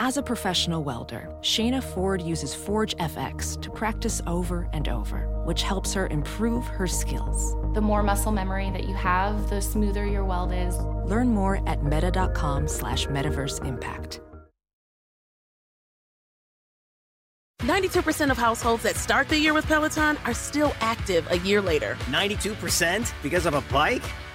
As a professional welder, Shayna Ford uses Forge FX to practice over and over, which helps her improve her skills. The more muscle memory that you have, the smoother your weld is. Learn more at meta.com slash metaverse impact. 92% of households that start the year with Peloton are still active a year later. 92% because of a bike?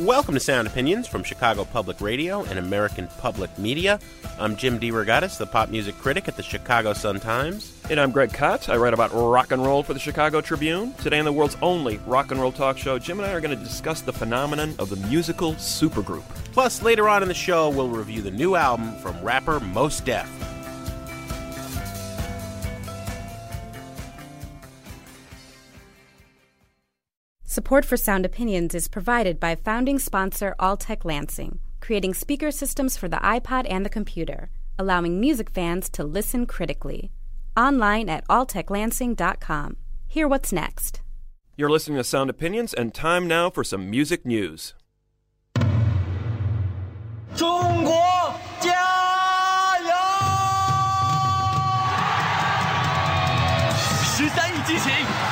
Welcome to Sound Opinions from Chicago Public Radio and American Public Media. I'm Jim DeRogatis, the pop music critic at the Chicago Sun-Times. And I'm Greg Kot. I write about rock and roll for the Chicago Tribune. Today on the world's only rock and roll talk show, Jim and I are going to discuss the phenomenon of the musical supergroup. Plus, later on in the show, we'll review the new album from rapper Mos Def. Support for Sound Opinions is provided by founding sponsor Altec Lansing, creating speaker systems for the iPod and the computer, allowing music fans to listen critically. Online at alteclansing.com. Hear what's next. You're listening to Sound Opinions, and time now for some music news. 中国加油！十三亿激情。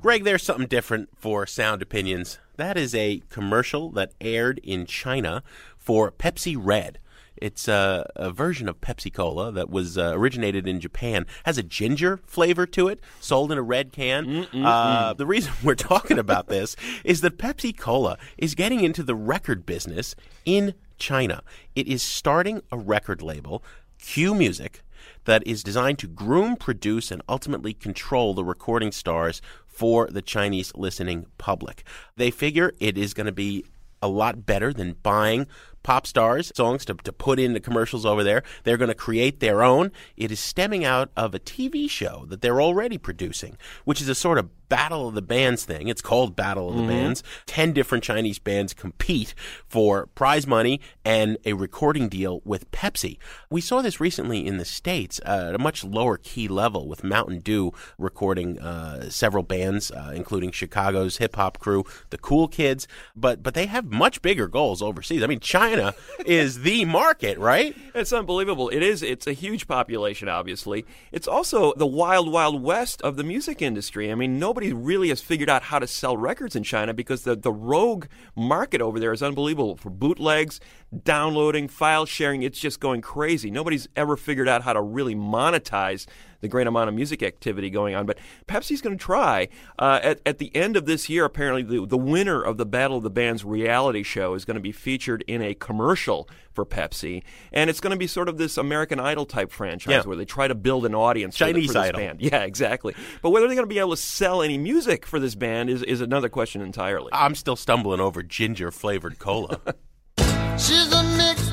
Greg, there's something different for Sound Opinions. That is a commercial that aired in China for Pepsi Red. It's a, a version of Pepsi Cola that was uh, originated in Japan. Has a ginger flavor to it, sold in a red can. Uh, the reason we're talking about this is that Pepsi Cola is getting into the record business in China. It is starting a record label, Q Music, that is designed to groom, produce, and ultimately control the recording stars for the Chinese listening public. They figure it is going to be a lot better than buying pop stars songs to, to put in the commercials over there. They're going to create their own. It is stemming out of a TV show that they're already producing, which is a sort of battle of the bands thing. It's called Battle of the Mhm. Bands. Ten different Chinese bands compete for prize money and a recording deal with Pepsi. We saw this recently in the States uh, at a much lower key level with Mountain Dew recording uh, several bands, uh, including Chicago's hip hop crew, the Cool Kids. But but they have much bigger goals overseas. I mean, China is the market, right? It's unbelievable. It is. It's a huge population, obviously. It's also the wild, wild west of the music industry. I mean, nobody really has figured out how to sell records in China because the, the rogue market over there is unbelievable for bootlegs, downloading, file sharing. It's just going crazy. Nobody's ever figured out how to really monetize the great amount of music activity going on. But Pepsi's going to try. Uh, at, at the end of this year, apparently, the, the winner of the Battle of the Bands reality show is going to be featured in a commercial for Pepsi. And it's going to be sort of this American Idol type franchise Yeah. where they try to build an audience for the- Chinese for this Idol. band. Yeah, exactly. But whether they're going to be able to sell any music for this band is, is another question entirely. I'm still stumbling over ginger flavored cola.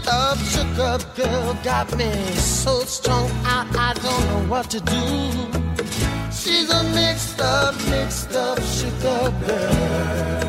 Up, shook up girl, got me so I don't know what to do. She's a mixed up, mixed up, shook up girl.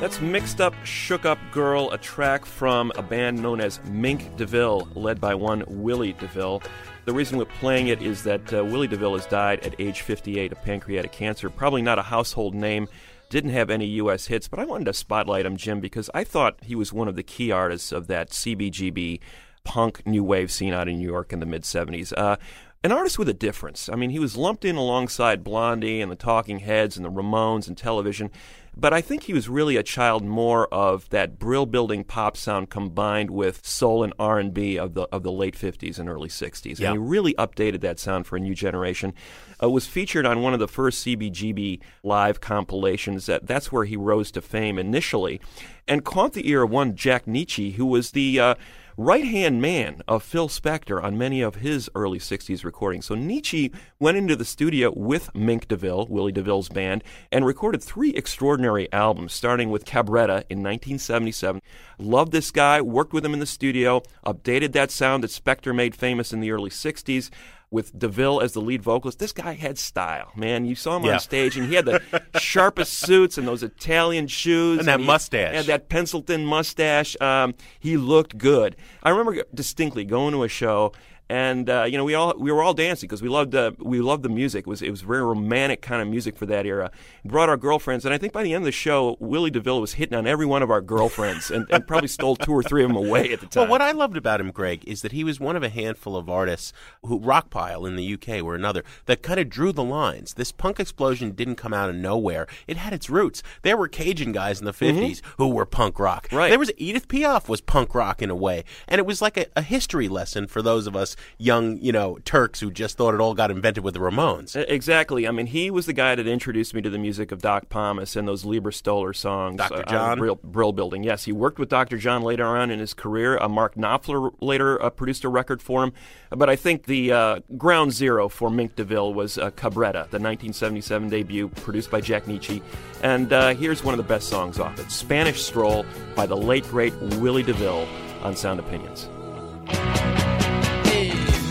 That's Mixed Up, Shook Up Girl, a track from a band known as Mink DeVille, led by one Willie DeVille. The reason we're playing it is that uh, Willie DeVille has died at age 58 of pancreatic cancer. Probably not a household name, didn't have any U.S. hits, but I wanted to spotlight him, Jim, because I thought he was one of the key artists of that CBGB punk new wave scene out in New York in the mid 70s. Uh, an artist with a difference. I mean, he was lumped in alongside Blondie and the Talking Heads and the Ramones and television, but I think he was really a child more of that brill building pop sound combined with soul and R&B of the of the late 50s and early 60s. Yeah. And he really updated that sound for a new generation. Uh, was featured on one of the first CBGB live compilations. That that's where he rose to fame initially, and caught the ear of one Jack Nitzsche, who was the uh, right hand man of Phil Spector on many of his early 60s recordings. So Nitzsche went into the studio with Mink DeVille, Willie DeVille's band, and recorded three extraordinary albums, starting with Cabretta in 1977. Loved this guy, worked with him in the studio, updated that sound that Spector made famous in the early 60s with DeVille as the lead vocalist. This guy had style, man. You saw him Yeah. on stage, and he had the sharpest suits and those Italian shoes, And that he mustache. had that pencil thin mustache. Um, he looked good. I remember distinctly going to a show. And uh, you know we all we were all dancing because we loved uh, we loved the music. It was it was very romantic kind of music for that era. Brought our girlfriends, and I think by the end of the show, Willie DeVille was hitting on every one of our girlfriends, and, and probably stole two or three of them away at the time. Well, what I loved about him, Greg, is that he was one of a handful of artists who Rockpile in the UK were another that kind of drew the lines. This punk explosion didn't come out of nowhere; it had its roots. There were Cajun guys in the 50s who were punk rock. Right. There was Edith Piaf was punk rock in a way, and it was like a, a history lesson for those of us young, you know, Turks who just thought it all got invented with the Ramones. Exactly. I mean, he was the guy that introduced me to the music of Doc Pomus and those Leiber Stoller songs. Dr. uh, John? on Brill, Brill Building. Yes, he worked with Dr. John later on in his career. Uh, Mark Knopfler later uh, produced a record for him. But I think the uh, ground zero for Mink DeVille was uh, Cabretta, the 1977 debut produced by Jack Nitzsche. And uh, here's one of the best songs off it Spanish Stroll by the late, great Willie DeVille on Sound Opinions.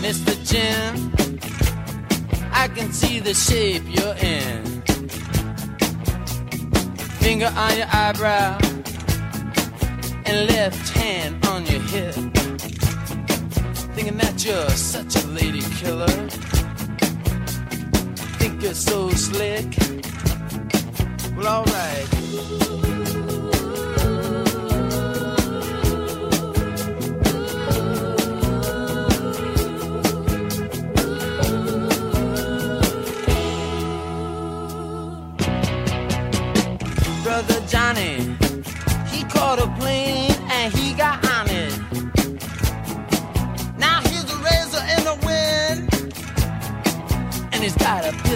Mr. Jim, I can see the shape you're in. Finger on your eyebrow and left hand on your hip. Thinking that you're such a lady killer. Think you're so slick. Well, alright.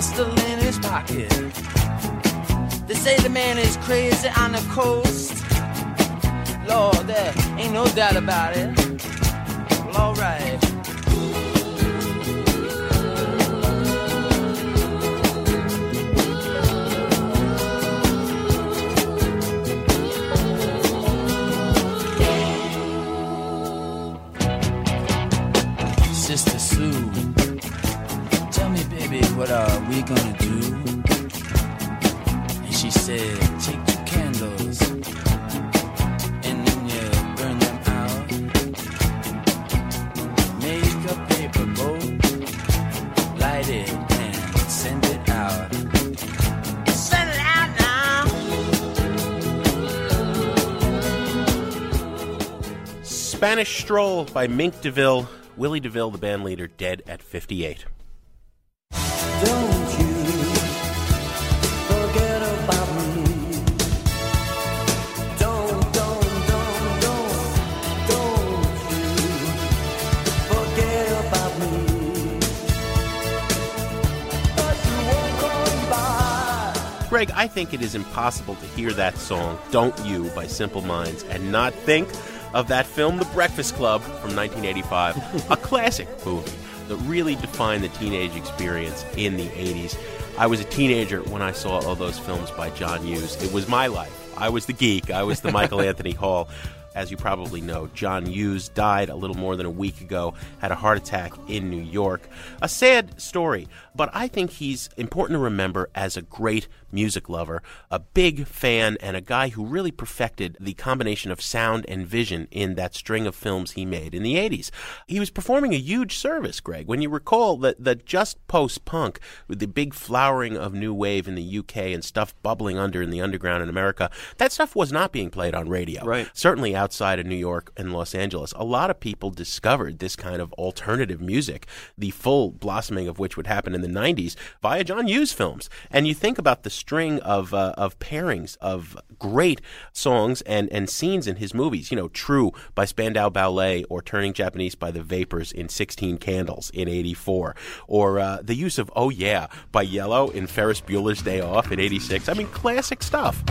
Pistol in his pocket. They say the man is crazy on the coast. Lord, there ain't no doubt about it. Well, alright. Sister Sue, tell me, baby, what are we gonna do? And she said, take two candles and then you burn them out. Make a paper boat, light it and send it out. Send it out now. Spanish Stroll by Mink DeVille. Willie DeVille, the band leader, dead at 58. Don't Greg, I think it is impossible to hear that song, Don't You, by Simple Minds, and not think of that film, The Breakfast Club, from 1985, a classic movie that really defined the teenage experience in the 80s. I was a teenager when I saw all those films by John Hughes. It was my life. I was the geek, I was the Michael Anthony Hall. As you probably know, John Hughes died a little more than a week ago, had a heart attack in New York. A sad story, but I think he's important to remember as a great music lover, a big fan, and a guy who really perfected the combination of sound and vision in that string of films he made in the 80s. He was performing a huge service, Greg, when you recall that, that just post punk, with the big flowering of new wave in the UK and stuff bubbling under in the underground in America, that stuff was not being played on radio. Right. Certainly outside of New York and Los Angeles. A lot of people discovered this kind of alternative music, the full blossoming of which would happen in the 90s via John Hughes films. And you think about the string of, uh, of pairings of great songs and, and scenes in his movies, you know, True by Spandau Ballet or Turning Japanese by the Vapors in 16 Candles in 84, or uh, the use of Oh Yeah by Yello in Ferris Bueller's Day Off in 86. I mean, classic stuff.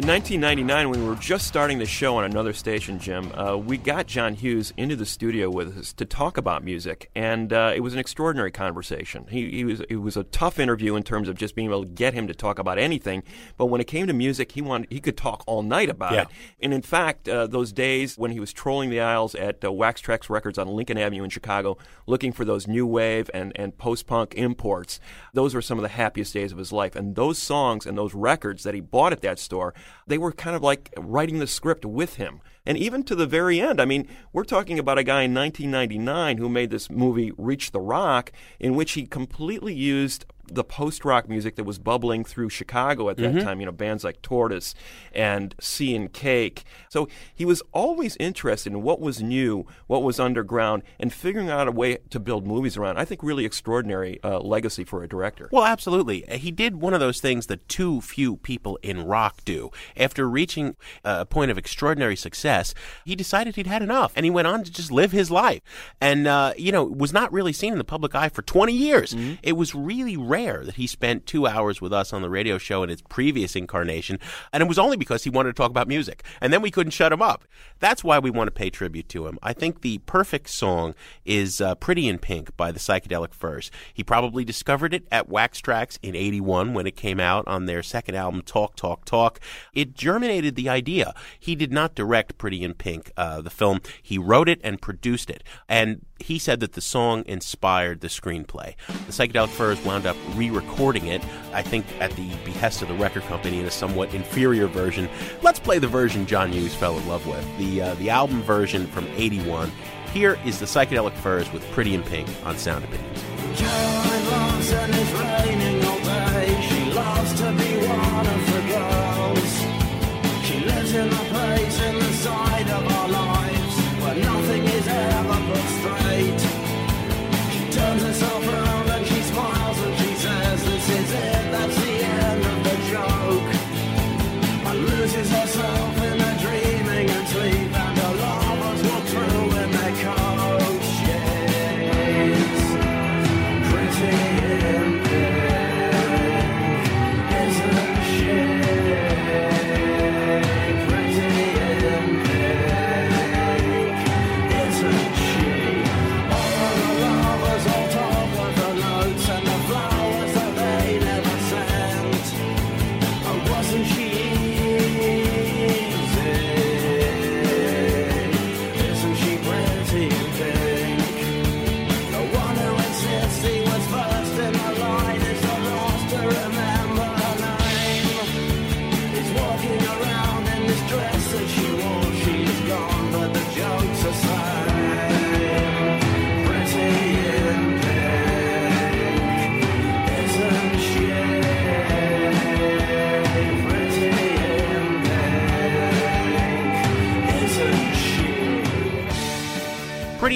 In 1999, when we were just starting the show on another station, Jim, uh, we got John Hughes into the studio with us to talk about music, and uh, it was an extraordinary conversation. He, he, was it was a tough interview in terms of just being able to get him to talk about anything, but when it came to music, he wanted he could talk all night about Yeah. it. And in fact, uh, those days when he was trolling the aisles at uh, Wax Trax Records on Lincoln Avenue in Chicago, looking for those new wave and, and post punk imports, those were some of the happiest days of his life. And those songs and those records that he bought at that store, they were kind of like writing the script with him. And even to the very end, I mean, we're talking about a guy in 1999 who made this movie Reach the Rock, in which he completely used the post rock music that was bubbling through Chicago at that Mhm. time, you know, bands like Tortoise and Sea and Cake. So he was always interested in what was new, what was underground, and figuring out a way to build movies around. I think really extraordinary uh, legacy for a director. Well, absolutely. He did one of those things that too few people in rock do. After reaching a point of extraordinary success, he decided he'd had enough, and he went on to just live his life. And uh, you know, was not really seen in the public eye for 20 years. It was really rare that he spent two hours with us on the radio show in its previous incarnation, and it was only because he wanted to talk about music, and then we couldn't shut him up. That's why we want to pay tribute to him. I think the perfect song is uh, "Pretty in Pink" by the Psychedelic Furs. He probably discovered it at Wax Trax in '81 when it came out on their second album, Talk Talk Talk. It germinated the idea. He did not direct "Pretty in Pink," uh, the film. He wrote it and produced it, and he said that the song inspired the screenplay. The Psychedelic Furs wound up re-recording it, I think at the behest of the record company in a somewhat inferior version. Let's play the version John Hughes fell in love with, the uh, the album version from '81. Here is the Psychedelic Furs with Pretty in Pink on Sound Opinions.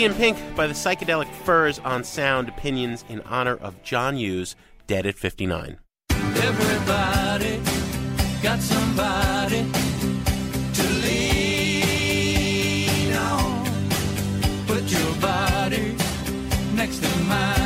In Pink by the Psychedelic Furs on Sound Opinions in honor of John Hughes, dead at 59. Everybody got somebody to lean on. Put your body next to mine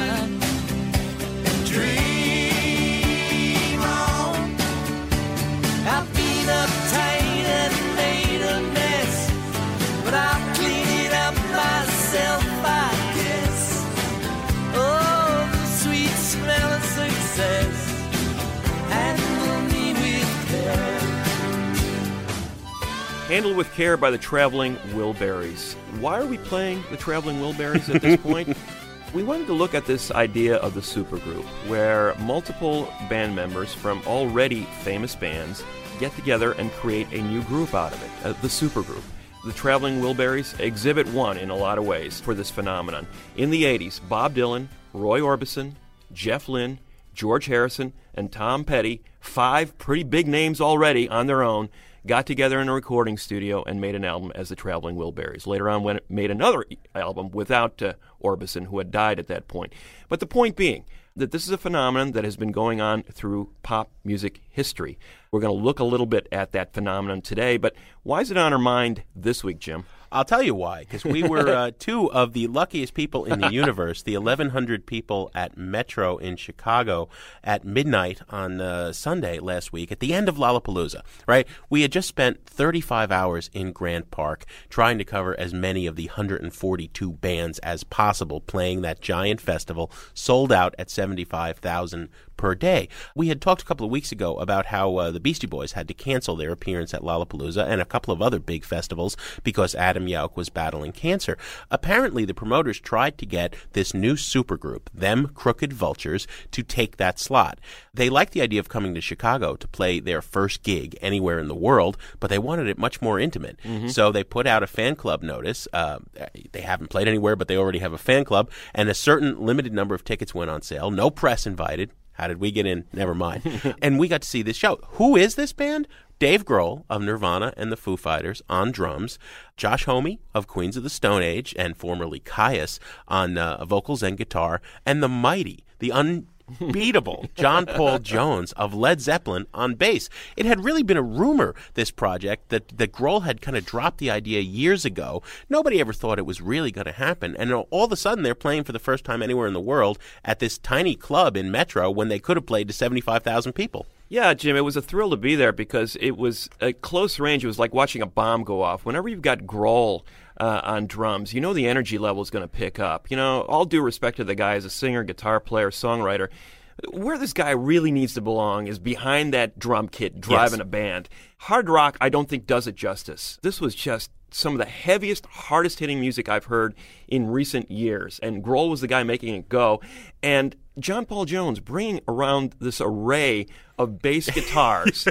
handled with care by the Traveling Wilburys. Why are we playing the Traveling Wilburys at this point? We wanted to look at this idea of the supergroup, where multiple band members from already famous bands get together and create a new group out of it, uh, the supergroup. The Traveling Wilburys exhibit one in a lot of ways for this phenomenon. In the 80s, Bob Dylan, Roy Orbison, Jeff Lynne, George Harrison, and Tom Petty, five pretty big names already on their own, got together in a recording studio and made an album as the Traveling Wilburys. Later on, went made another album without uh, Orbison, who had died at that point. But the point being that this is a phenomenon that has been going on through pop music history. We're going to look a little bit at that phenomenon today, but why is it on our mind this week, Jim? I'll tell you why. Because we were uh, two of the luckiest people in the universe, the 1,100 people at Metro in Chicago at midnight on uh, Sunday last week at the end of Lollapalooza, right? We had just spent 35 hours in Grant Park trying to cover as many of the 142 bands as possible playing that giant festival, sold out at 75,000 per day. We had talked a couple of weeks ago about how uh, the Beastie Boys had to cancel their appearance at Lollapalooza and a couple of other big festivals because Adam Yauch was battling cancer. Apparently, the promoters tried to get this new supergroup, them Crooked Vultures, to take that slot. They liked the idea of coming to Chicago to play their first gig anywhere in the world, but they wanted it much more intimate. Mm-hmm. So they put out a fan club notice. Uh, they haven't played anywhere, but they already have a fan club, and a certain limited number of tickets went on sale. No press invited. How did we get in? Never mind. and we got to see this show. Who is this band? Dave Grohl of Nirvana and the Foo Fighters on drums, Josh Homme of Queens of the Stone Age and formerly Kyuss on uh, vocals and guitar, and the mighty, the unbeatable John Paul Jones of Led Zeppelin on bass. It had really been a rumor, this project, that, that Grohl had kind of dropped the idea years ago. Nobody ever thought it was really going to happen. And all of a sudden, they're playing for the first time anywhere in the world at this tiny club in Metro when they could have played to 75,000 people. Yeah, Jim, it was a thrill to be there because it was at close range. It was like watching a bomb go off. Whenever you've got Grohl uh, on drums, you know the energy level is going to pick up. You know, all due respect to the guy as a singer, guitar player, songwriter. Where this guy really needs to belong is behind that drum kit driving Yes. a band. Hard rock, I don't think does it justice. This was just some of the heaviest, hardest hitting music I've heard in recent years. And Grohl was the guy making it go. And John Paul Jones bringing around this array of bass guitars.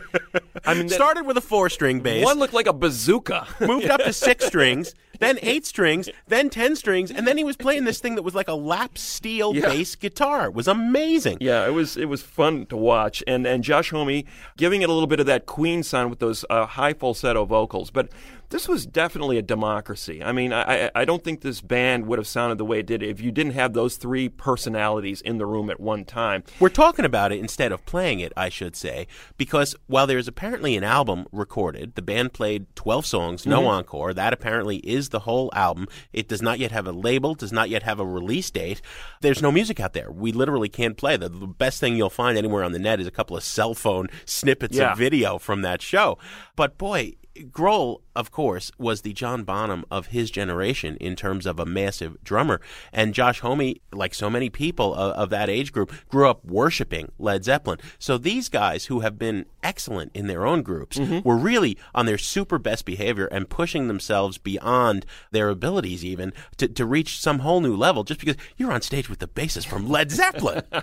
I mean, Started with a four string bass. one looked like a bazooka. moved up to six strings, then eight strings, then ten strings, and then he was playing this thing that was like a lap steel Yeah. bass guitar. It was amazing. Yeah, it was it was fun to watch, and and Josh Homme giving it a little bit of that Queen sound with those uh, high falsetto vocals. But this was definitely a democracy. I mean, I I- I don't think this band would have sounded the way it did if you didn't have those three personalities in the room at one time. We're talking about it instead of playing it, I should say, because while there's apparently an album recorded, the band played 12 songs, no Mhm. encore. That apparently is the whole album. It does not yet have a label, does not yet have a release date. There's no music out there. We literally can't play. The, the best thing you'll find anywhere on the net is a couple of cell phone snippets Yeah. of video from that show. But boy, Grohl, of course, was the John Bonham of his generation in terms of a massive drummer. And Josh Homme, like so many people of, of that age group, grew up worshiping Led Zeppelin. So these guys who have been excellent in their own groups were really on their super best behavior and pushing themselves beyond their abilities even to, to reach some whole new level just because you're on stage with the bassist from Led Zeppelin.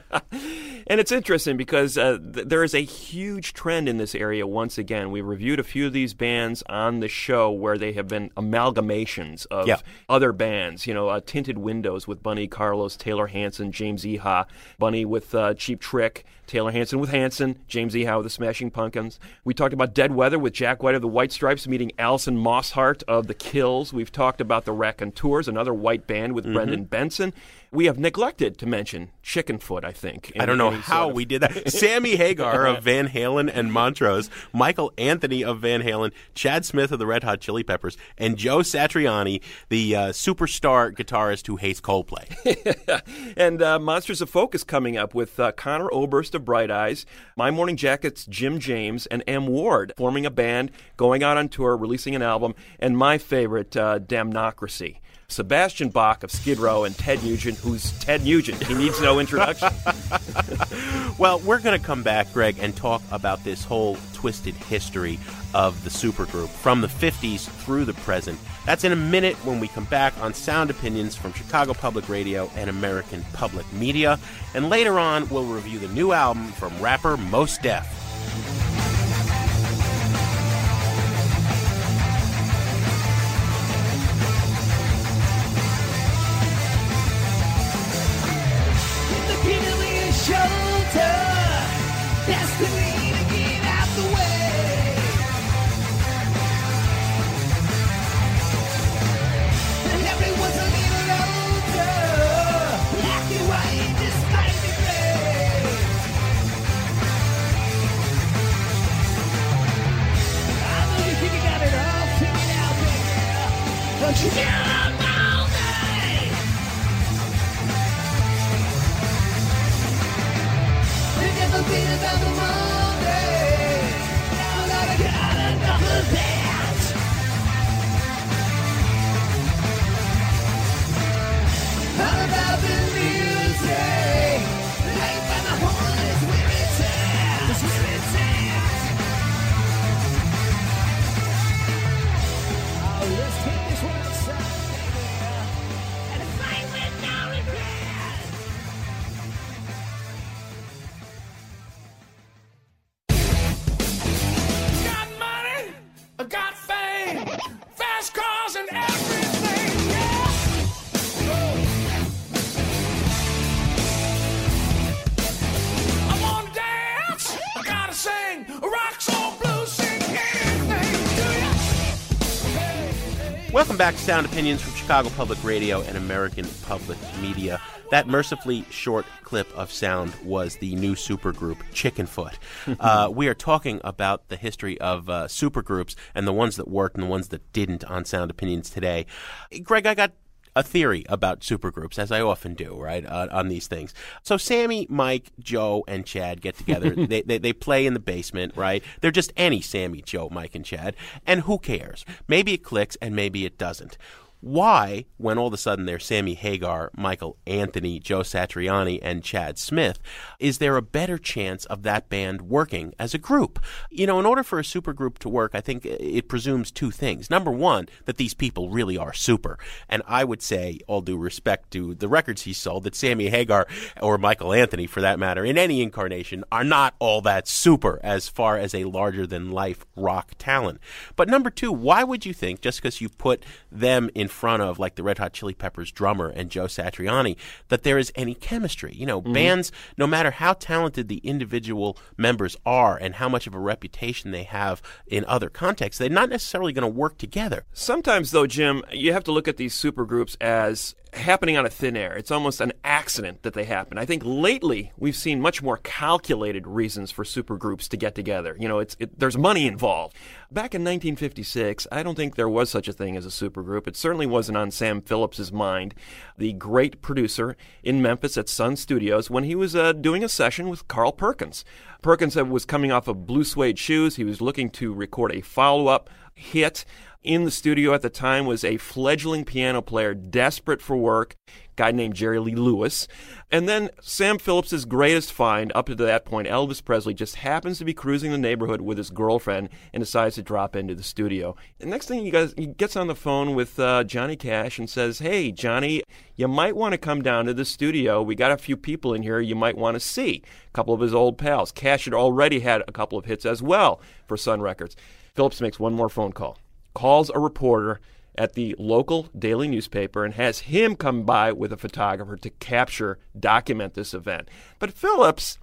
And it's interesting because uh, th- there is a huge trend in this area once again. We reviewed a few of these bands on the show where they have been amalgamations of Yeah. other bands. You know, uh, Tinted Windows with Bunny Carlos, Taylor Hanson, James Iha, Bunny with uh, Cheap Trick, Taylor Hanson with Hanson, James Iha with the Smashing Pumpkins. We talked about Dead Weather with Jack White of the White Stripes meeting Alison Mosshart of the Kills. We've talked about the Raconteurs, another white band with Mhm. Brendan Benson. We have neglected to mention Chickenfoot, I think. I don't know how of- we did that. Sammy Hagar of Van Halen and Montrose, Michael Anthony of Van Halen, Chad Smith of the Red Hot Chili Peppers, and Joe Satriani, the uh, superstar guitarist who hates Coldplay. and uh, Monsters of Folk coming up with uh, Conor Oberst of Bright Eyes, My Morning Jacket's Jim James, and M. Ward forming a band, going out on tour, releasing an album, and my favorite, uh, Damnocracy. Sebastian Bach of Skid Row and Ted Nugent, who's Ted Nugent. He needs no introduction. well, we're going to come back, Greg, and talk about this whole twisted history of the supergroup from the 50s through the present. That's in a minute when we come back on Sound Opinions from Chicago Public Radio and American Public Media. And later on, we'll review the new album from rapper Mos Def. Welcome back to Sound Opinions from Chicago Public Radio and American Public Media. That mercifully short clip of sound was the new supergroup Chickenfoot. uh, we are talking about the history of uh, supergroups and the ones that worked and the ones that didn't on Sound Opinions today. Greg, I got a theory about supergroups, as I often do, right, uh, on these things. So Sammy, Mike, Joe, and Chad get together. they, they, they play in the basement, right? They're just any Sammy, Joe, Mike, and Chad. And who cares? Maybe it clicks and maybe it doesn't why, when all of a sudden there's Sammy Hagar, Michael Anthony, Joe Satriani, and Chad Smith, is there a better chance of that band working as a group? You know, in order for a supergroup to work, I think it presumes two things. Number one, that these people really are super. And I would say, all due respect to the records he sold, that Sammy Hagar, or Michael Anthony for that matter, in any incarnation, are not all that super as far as a larger than life rock talent. But number two, why would you think, just because you put them in front of like the Red Hot Chili Peppers drummer and Joe Satriani that there is any chemistry. You know, mm-hmm. bands, no matter how talented the individual members are and how much of a reputation they have in other contexts, they're not necessarily going to work together. Sometimes, though, Jim, you have to look at these supergroups as happening on a thin air. It's almost an accident that they happen. I think lately we've seen much more calculated reasons for supergroups to get together. You know, it's it, there's money involved. Back in 1956, I don't think there was such a thing as a supergroup. It certainly wasn't on Sam Phillips's mind, the great producer in Memphis at Sun Studios, when he was uh, doing a session with Carl Perkins. Perkins was coming off of Blue Suede Shoes. He was looking to record a follow-up hit in the studio at the time was a fledgling piano player desperate for work, guy named Jerry Lee Lewis. And then Sam Phillips's greatest find up to that point, Elvis Presley, just happens to be cruising the neighborhood with his girlfriend and decides to drop into the studio. The next thing he, guys, he gets on the phone with uh, Johnny Cash and says, Hey, Johnny, you might want to come down to the studio. We got a few people in here you might want to see. A couple of his old pals. Cash had already had a couple of hits as well for Sun Records. Phillips makes one more phone call calls a reporter at the local daily newspaper and has him come by with a photographer to capture, document this event. But Phillips,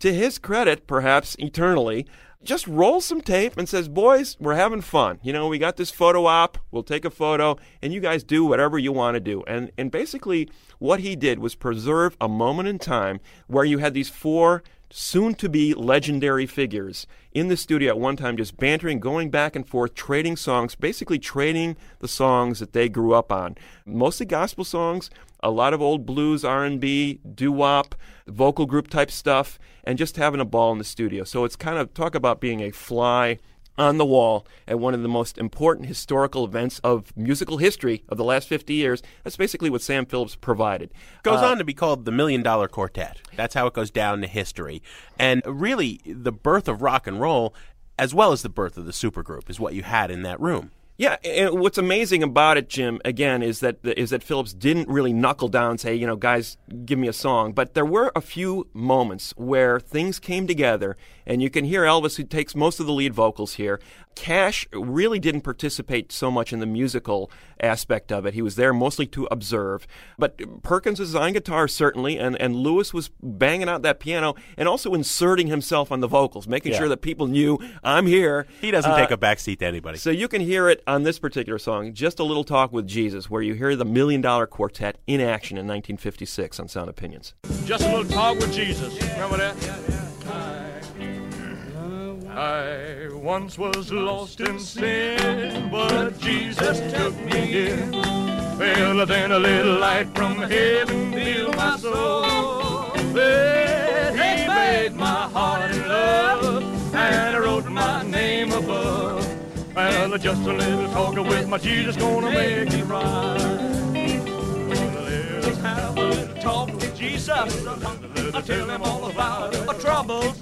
to his credit, perhaps eternally, just rolls some tape and says, Boys, we're having fun. You know, we got this photo op, we'll take a photo, and you guys do whatever you want to do. And, and basically, what he did was preserve a moment in time where you had these four soon to be legendary figures in the studio at one time just bantering going back and forth trading songs basically trading the songs that they grew up on. Mostly gospel songs a lot of old blues r&b doo-wop vocal group type stuff and just having a ball in the studio. So it's kind of talk about being a fly on the wall at one of the most important historical events of musical history of the last 50 years. That's basically what Sam Phillips provided. Goes Uh, on to be called the Million Dollar Quartet. That's how it goes down to history. And really, the birth of rock and roll, as well as the birth of the supergroup, is what you had in that room. Yeah, and what's amazing about it, Jim, again, is that is that Phillips didn't really knuckle down and say, you know, guys, give me a song. But there were a few moments where things came together, and you can hear Elvis, who takes most of the lead vocals here. Cash really didn't participate so much in the musical aspect of it. He was there mostly to observe. But Perkins was on guitar, certainly, and, and Lewis was banging out that piano and also inserting himself on the vocals, making Yeah. sure that people knew, I'm here. He doesn't Uh, take a backseat to anybody. so you can hear it on this particular song, Just a Little Talk with Jesus, where you hear the Million Dollar Quartet in action in 1956 on Sound Opinions. Just a little talk with Jesus. Remember that? I once was lost in sin, but Jesus took me in. Well, then a little light from heaven filled my soul. Then he made my heart in love, and I wrote my name above. Well, just a little talk with my Jesus gonna make it right. Have a little talk with Jesus. I'll tell him all about our troubles.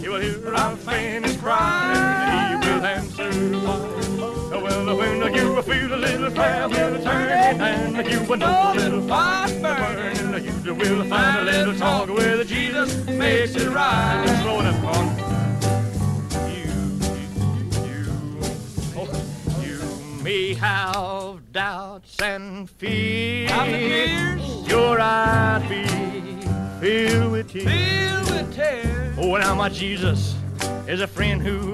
He will hear our faintest cry. and He will answer why. Well, when you feel a little fire will turn and you will know a little fire burning, you will find a little talk with Jesus makes it right. Slow it up, may have doubts and fears. Your eyes be filled with tears. Oh, now my Jesus is a friend who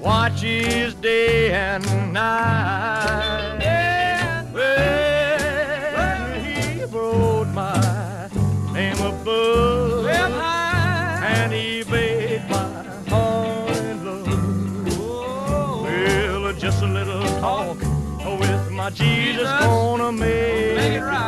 watches day and night. Jesus gonna make it right.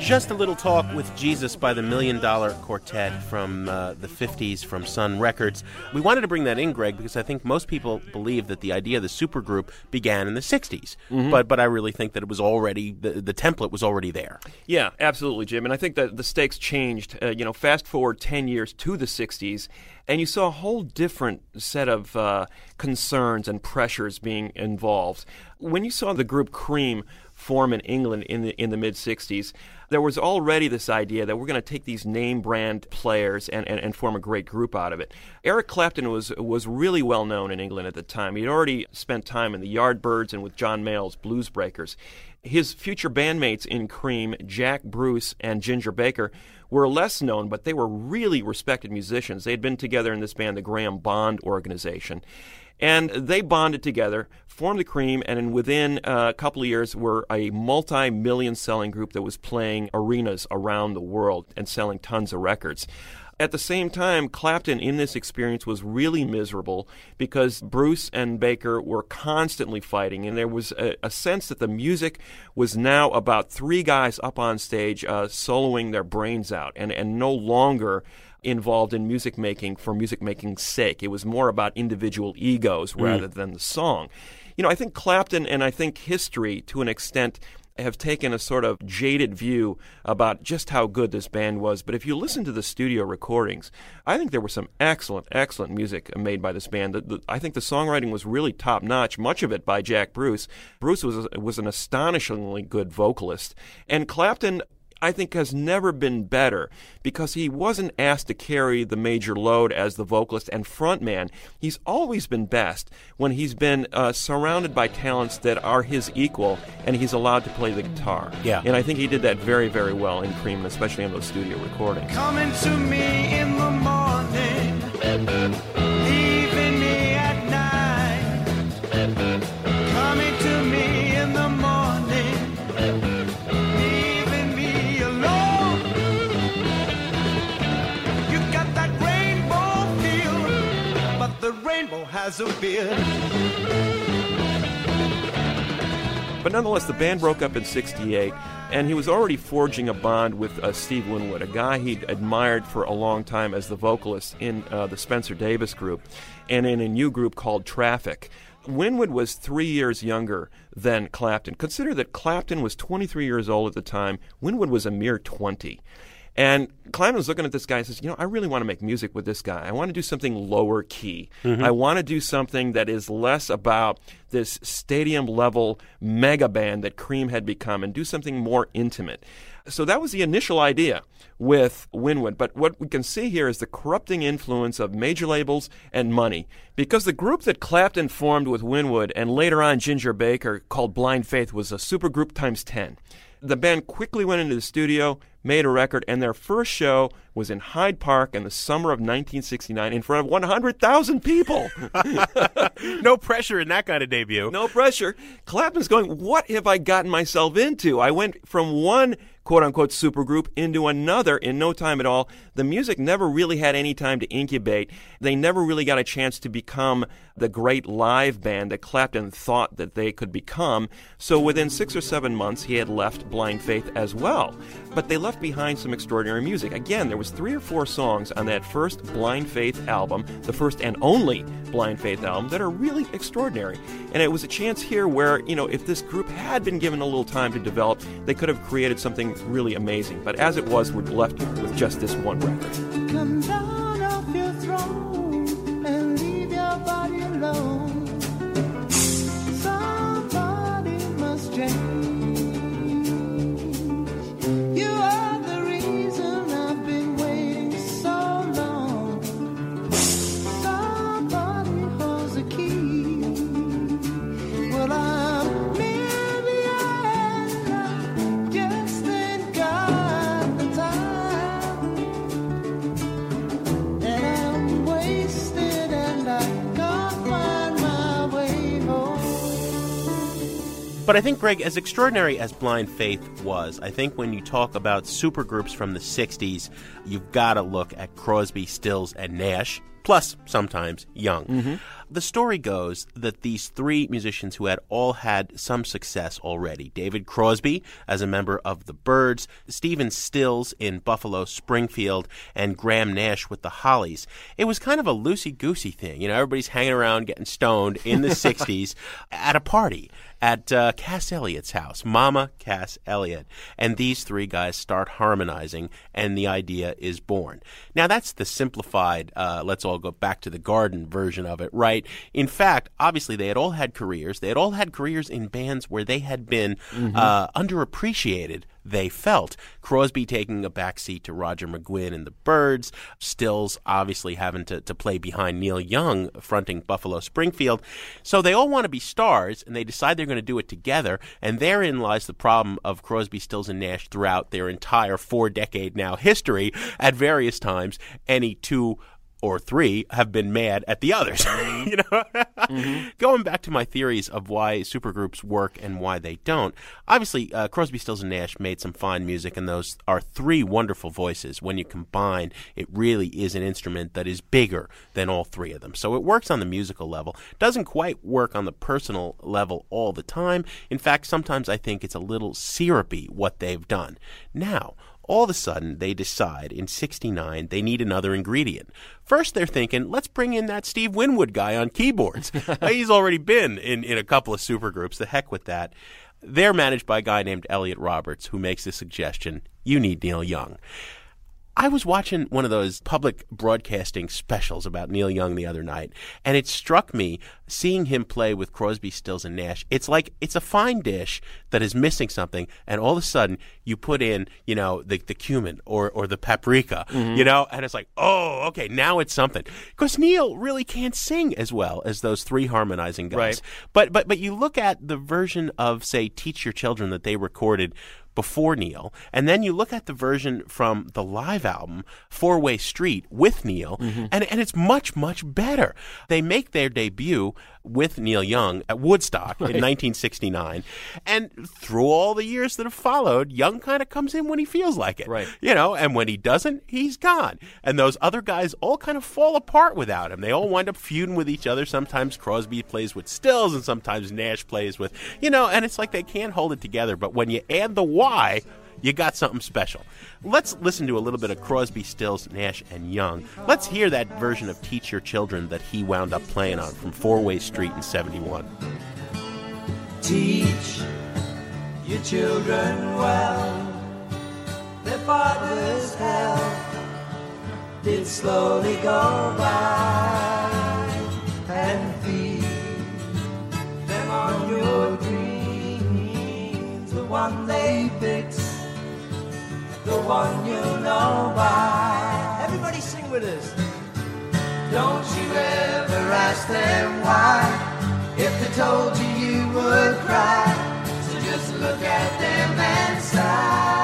Just a little talk with Jesus by the Million Dollar Quartet from uh, the 50s from Sun Records. We wanted to bring that in, Greg, because I think most people believe that the idea of the supergroup began in the 60s. Mhm. But but I really think that it was already, the, the template was already there. Yeah, absolutely, Jim. And I think that the stakes changed. Uh, you know, fast forward 10 years to the 60s, and you saw a whole different set of uh, concerns and pressures being involved. When you saw the group Cream form in England in the, in the mid 60s, there was already this idea that we're going to take these name brand players and, and, and form a great group out of it. Eric Clapton was, was really well known in England at the time. He'd already spent time in the Yardbirds and with John Mayall's Blues Breakers. His future bandmates in Cream, Jack Bruce and Ginger Baker, were less known, but they were really respected musicians. They had been together in this band, the Graham Bond Organization. And they bonded together, formed the Cream, and in within uh, a couple of years were a multi-million selling group that was playing arenas around the world and selling tons of records. At the same time, Clapton in this experience was really miserable because Bruce and Baker were constantly fighting, and there was a, a sense that the music was now about three guys up on stage uh, soloing their brains out and, and no longer involved in music making for music making's sake. It was more about individual egos Mm. rather than the song. You know, I think Clapton and I think history, to an extent, have taken a sort of jaded view about just how good this band was. But if you listen to the studio recordings, I think there was some excellent, excellent music made by this band. The, the, I think the songwriting was really top notch. Much of it by Jack Bruce. Bruce was was an astonishingly good vocalist, and Clapton. I think has never been better because he wasn't asked to carry the major load as the vocalist and frontman. He's always been best when he's been uh, surrounded by talents that are his equal and he's allowed to play the guitar. Yeah. And I think he did that very, very well in Cream, especially on those studio recordings. Coming to me in the morning, has a beard. But nonetheless, the band broke up in 68, and he was already forging a bond with uh, Steve Winwood, a guy he'd admired for a long time as the vocalist in uh, the Spencer Davis group and in a new group called Traffic. Winwood was three years younger than Clapton. Consider that Clapton was 23 years old at the time, Winwood was a mere 20. And was looking at this guy and says, You know, I really want to make music with this guy. I want to do something lower key. Mhm. I want to do something that is less about this stadium level mega band that Cream had become and do something more intimate. So that was the initial idea with Winwood. But what we can see here is the corrupting influence of major labels and money. Because the group that Clapton formed with Winwood and later on Ginger Baker called Blind Faith was a supergroup times 10. The band quickly went into the studio, made a record, and their first show was in Hyde Park in the summer of 1969 in front of 100,000 people. no pressure in that kind of debut. No pressure. Clapton's going, What have I gotten myself into? I went from one quote unquote supergroup into another in no time at all. The music never really had any time to incubate. They never really got a chance to become the great live band that Clapton thought that they could become. So within six or seven months, he had left Blind Faith as well. But they left behind some extraordinary music. Again, there was three or four songs on that first Blind Faith album, the first and only Blind Faith album, that are really extraordinary. And it was a chance here where, you know, if this group had been given a little time to develop, they could have created something really amazing. But as it was, we're left with just this one record. Come down off your throne and leave your body alone. Somebody must change. But I think, Greg, as extraordinary as Blind Faith was, I think when you talk about supergroups from the 60s, you've got to look at Crosby, Stills, and Nash, plus sometimes Young. Mm-hmm. The story goes that these three musicians who had all had some success already David Crosby as a member of the Byrds, Stephen Stills in Buffalo Springfield, and Graham Nash with the Hollies. It was kind of a loosey goosey thing. You know, everybody's hanging around getting stoned in the 60s at a party at uh, Cass Elliott's house, Mama Cass Elliott. And these three guys start harmonizing, and the idea is born. Now, that's the simplified, uh, let's all go back to the garden version of it, right? In fact, obviously, they had all had careers. They had all had careers in bands where they had been Mhm. uh, underappreciated. They felt Crosby taking a backseat to Roger McGuinn and the Byrds, Stills obviously having to, to play behind Neil Young fronting Buffalo Springfield. So they all want to be stars, and they decide they're going to do it together. And therein lies the problem of Crosby, Stills, and Nash throughout their entire four decade now history. At various times, any two or three have been mad at the others. you know, going back to my theories of why supergroups work and why they don't. Obviously, uh, Crosby, Stills, and Nash made some fine music, and those are three wonderful voices. When you combine, it really is an instrument that is bigger than all three of them. So it works on the musical level. Doesn't quite work on the personal level all the time. In fact, sometimes I think it's a little syrupy what they've done. Now all of a sudden they decide in 69 they need another ingredient. First they're thinking, let's bring in that Steve Winwood guy on keyboards. Uh, He's already been in, in a couple of supergroups. The heck with that. They're managed by a guy named Elliot Roberts who makes the suggestion, you need Neil Young. I was watching one of those public broadcasting specials about Neil Young the other night, and it struck me seeing him play with Crosby, Stills, and Nash. It's like it's a fine dish that is missing something, and all of a sudden you put in, you know, the, the cumin or, or the paprika, Mhm. you know, and it's like, oh, okay, now it's something. Because Neil really can't sing as well as those three harmonizing guys. Right. But but but you look at the version of say Teach Your Children that they recorded before Neil, and then you look at the version from the live album, Four Way Street, with Neil, Mm-hmm. and, and it's much, much better. They make their debut with Neil Young at Woodstock in 1969, and through all the years that have followed, Young kind of comes in when he feels like it. Right. You know, and when he doesn't, he's gone. And those other guys all kind of fall apart without him. They all wind up feuding with each other. Sometimes Crosby plays with Stills, and sometimes Nash plays with, you know, and it's like they can't hold it together. But when you add the Y, you got something special. Let's listen to a little bit of Crosby, Stills, Nash, and Young. Let's hear that version of Teach Your Children that he wound up playing on from Four Way Street in 71. Teach your children well. Their father's help did slowly go by and feed them on your dreams. The one they fix, the one you know by. Everybody sing with us. Don't you ever ask them why. If they told you, you would cry. So just look at them and sigh.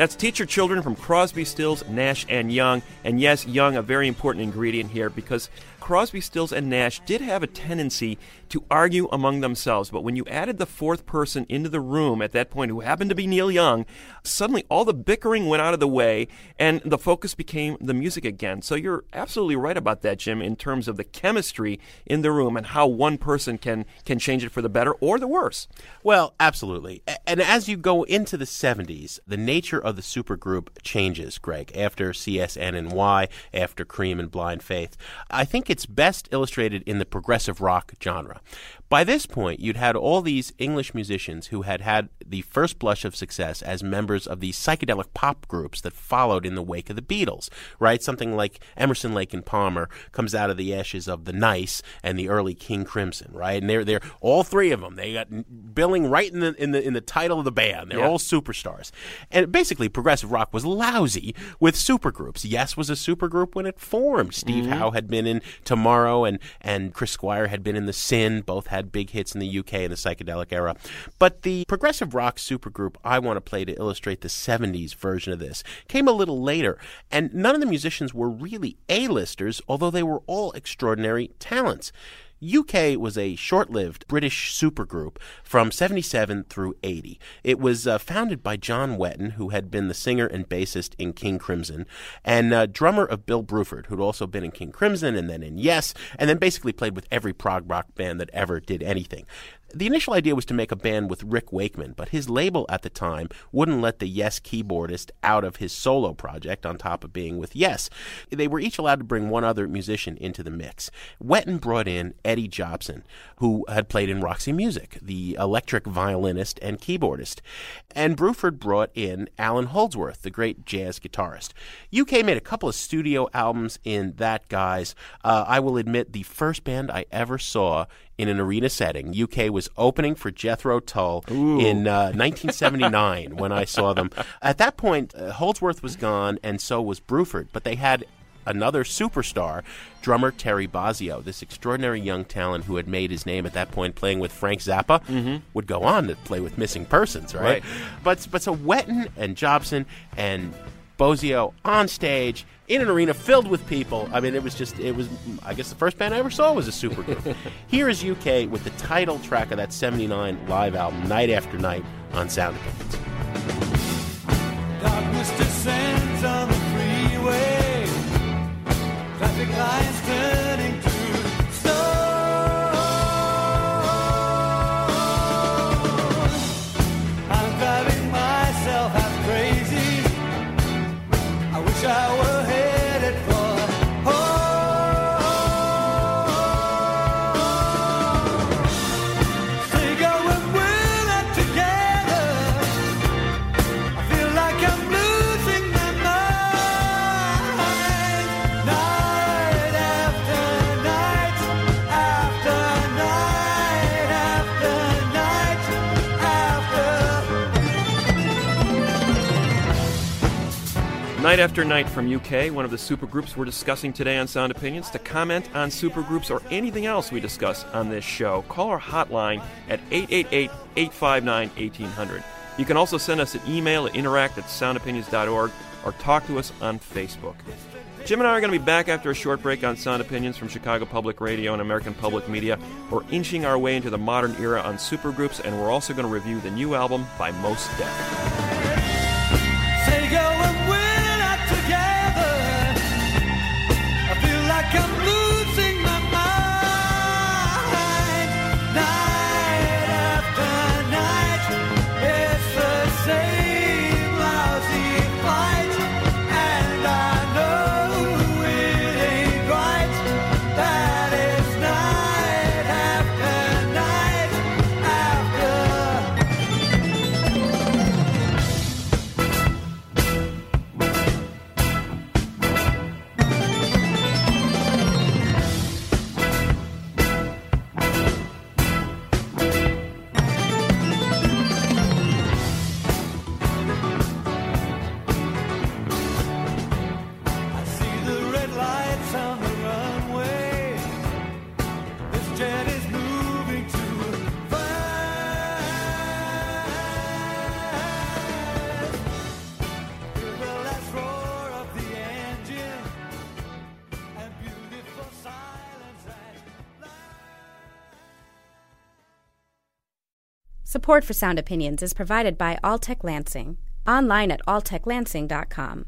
That's Teach Your Children from Crosby, Stills, Nash, and Young. And yes, Young, a very important ingredient here because Crosby, Stills, and Nash did have a tendency to argue among themselves. But when you added the fourth person into the room at that point, who happened to be Neil Young, suddenly all the bickering went out of the way and the focus became the music again. So you're absolutely right about that, Jim, in terms of the chemistry in the room and how one person can, can change it for the better or the worse. Well, absolutely. And as you go into the 70s, the nature of the supergroup changes, Greg, after CSN and Y, after Cream and Blind Faith. I think it's best illustrated in the progressive rock genre. By this point, you'd had all these English musicians who had had the first blush of success as members of the psychedelic pop groups that followed in the wake of the Beatles, right? Something like Emerson, Lake and Palmer comes out of the ashes of the Nice and the early King Crimson, right? And they're they're all three of them. They got billing right in the in the in the title of the band. They're Yeah. all superstars. And basically, progressive rock was lousy with supergroups. Yes was a supergroup when it formed. Steve Mhm. Howe had been in Tomorrow, and and Chris Squire had been in the Syn. Both had big hits in the UK in the psychedelic era. But the progressive rock supergroup I want to play to illustrate the 70s version of this came a little later, and none of the musicians were really A-listers, although they were all extraordinary talents. UK was a short lived British supergroup from 77 through 80. It was uh, founded by John Wetton, who had been the singer and bassist in King Crimson, and uh, drummer of Bill Bruford, who'd also been in King Crimson and then in Yes, and then basically played with every prog rock band that ever did anything. The initial idea was to make a band with Rick Wakeman, but his label at the time wouldn't let the Yes keyboardist out of his solo project on top of being with Yes. They were each allowed to bring one other musician into the mix. Wetton brought in Eddie Jobson, who had played in Roxy Music, the electric violinist and keyboardist. And Bruford brought in Allan Holdsworth, the great jazz guitarist. UK made a couple of studio albums in that guise. Uh, I will admit, the first band I ever saw in an arena setting. UK was opening for Jethro Tull in uh, 1979 when I saw them. At that point, uh, Holdsworth was gone, and so was Bruford, but they had another superstar, drummer Terry Bozzio, this extraordinary young talent who had made his name at that point playing with Frank Zappa, would go on to play with Missing Persons, right? Right. But but so Wetton and Jobson and Bozzio on stage in an arena filled with people. I mean, it was just, it was, I guess the first band I ever saw was a supergroup. Here is UK with the title track of that 79 live album, Night After Night, on Sound Opinions. Night after night from UK, one of the supergroups we're discussing today on Sound Opinions. To comment on supergroups or anything else we discuss on this show, call our hotline at 888 859 1800. You can also send us an email at interact at soundopinions.org or talk to us on Facebook. Jim and I are going to be back after a short break on Sound Opinions from Chicago Public Radio and American Public Media. We're inching our way into the modern era on supergroups, and we're also going to review the new album by Mos Def. Support for Sound Opinions is provided by Altec Lansing. Online at alteclansing.com.